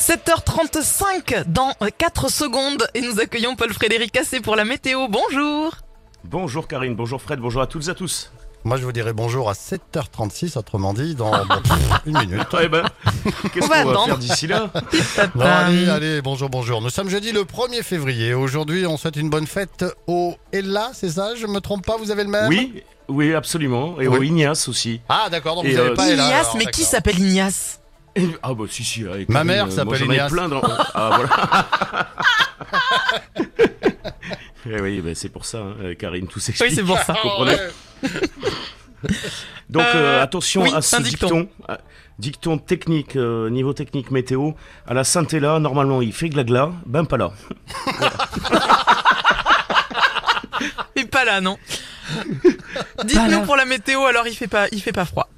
7h35 dans 4 secondes et nous accueillons Paul-Frédéric Cassé pour la météo. Bonjour Bonjour Karine, bonjour Fred, bonjour à toutes et à tous. Moi, je vous dirai bonjour à 7h36, autrement dit, dans pff, une minute. Eh ben, qu'est-ce On va qu'on va attendre. faire d'ici là Non, allez, allez, bonjour, bonjour. Nous sommes jeudi le 1er février. Aujourd'hui, on souhaite une bonne fête au Ella, c'est ça Je me trompe pas, vous avez le même Oui, oui, absolument. Et Oui. au Ignace aussi. Ah, d'accord, donc Et, vous n'avez euh, pas Ella. Ignace, alors, mais qui s'appelle Ignace? Ah bah si, si. avec Ma mère euh, s'appelle Ignace. plein dans... Ah voilà. Eh oui, ben, c'est pour ça, hein, euh, Karine, tout s'explique. Oui, c'est pour ça. Ah, Vous comprenez ouais. Donc Euh, euh, attention oui, à ce un dicton. dicton. Dicton technique, euh, niveau technique météo. À la Saint-Héla, normalement, il fait glagla, ben pas là. Et pas là, non Dites-nous pour la météo, alors il fait pas, il fait pas froid.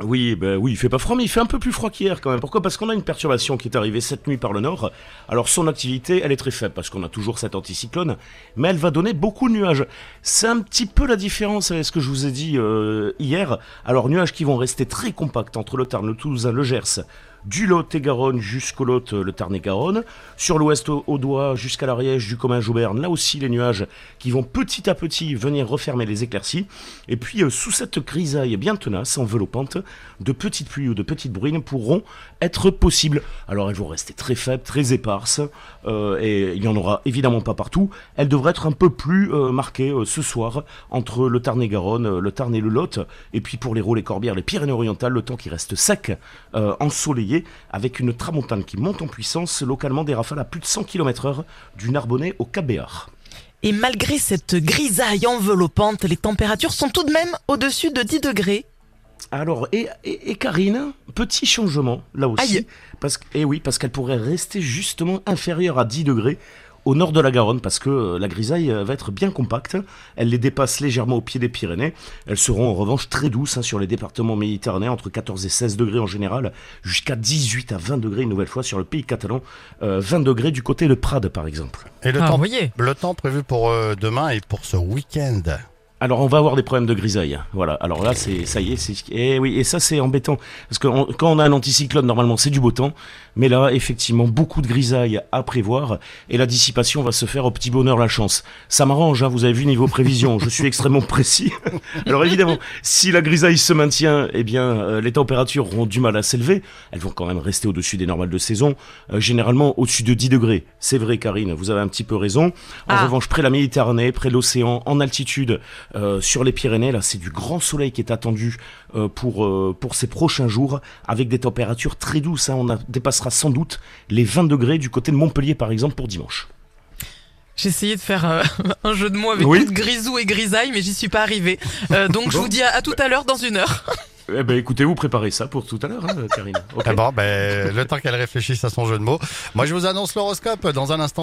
Oui, ben oui, il fait pas froid, mais il fait un peu plus froid qu'hier quand même. Pourquoi? Parce qu'on a une perturbation qui est arrivée cette nuit par le nord. Alors son activité, elle est très faible parce qu'on a toujours cet anticyclone, mais elle va donner beaucoup de nuages. C'est un petit peu la différence avec ce que je vous ai dit euh, hier. Alors nuages qui vont rester très compacts entre le Tarn, le Toulousain, le Gers, du Lot et Garonne jusqu'au Lot, le Tarn et Garonne. Sur l'ouest au, au Doigt jusqu'à l'Ariège, du Commin Jouberne, là aussi les nuages qui vont petit à petit venir refermer les éclaircies. Et puis euh, sous cette grisaille bien tenace, enveloppante, de petites pluies ou de petites bruines pourront être possibles. Alors elles vont rester très faibles, très éparses, euh, et il n'y en aura évidemment pas partout. Elles devraient être un peu plus euh, marquées ce soir entre le Tarn et Garonne, euh, le Tarn et le Lot, et puis pour les Rôles, les Corbières, les Pyrénées-Orientales, le temps qui reste sec, euh, avec une tramontane qui monte en puissance, localement des rafales à plus de 100 km/h du Narbonnais au Cap Béar. Et malgré cette grisaille enveloppante, les températures sont tout de même au-dessus de 10 degrés. Alors, et, et, et Karine, petit changement, là aussi. Aïe. Parce, et oui, parce qu'elle pourrait rester justement inférieure à 10 degrés au nord de la Garonne, parce que euh, la grisaille euh, va être bien compacte. Elle les dépasse légèrement au pied des Pyrénées. Elles seront en revanche très douces hein, sur les départements méditerranéens, entre 14 et 16 degrés en général, jusqu'à 18 à 20 degrés une nouvelle fois sur le pays catalan. Euh, 20 degrés du côté de Prades, par exemple. Et le, Ah, temps, le temps prévu pour euh, demain et pour ce week-end? Alors on va avoir des problèmes de grisaille. Voilà. Alors là c'est ça y est, c'est et oui et ça c'est embêtant parce que on- quand on a un anticyclone normalement c'est du beau temps, mais là effectivement beaucoup de grisaille à prévoir et la dissipation va se faire au petit bonheur la chance. Ça m'arrange, hein, vous avez vu niveau prévision, je suis extrêmement précis. Alors évidemment si la grisaille se maintient, eh bien euh, les températures auront du mal à s'élever. Elles vont quand même rester au-dessus des normales de saison, euh, généralement au-dessus de 10 degrés. C'est vrai Karine, vous avez un petit peu raison. En Ah. revanche près de la Méditerranée, près de l'océan, en altitude. Euh, sur les Pyrénées, là, c'est du grand soleil qui est attendu euh, pour, euh, pour ces prochains jours, avec des températures très douces. hein. On a- dépassera sans doute les 20 degrés du côté de Montpellier, par exemple, pour dimanche. J'ai essayé de faire euh, un jeu de mots avec Oui. de grisou et grisaille, mais j'y suis pas arrivé. Euh, donc je vous dis à, à tout à l'heure dans une heure. Eh ben, écoutez, vous préparez ça pour tout à l'heure, hein, Karine. Ok Ah bon, ben, le temps qu'elle réfléchisse à son jeu de mots. Moi, je vous annonce l'horoscope dans un instant.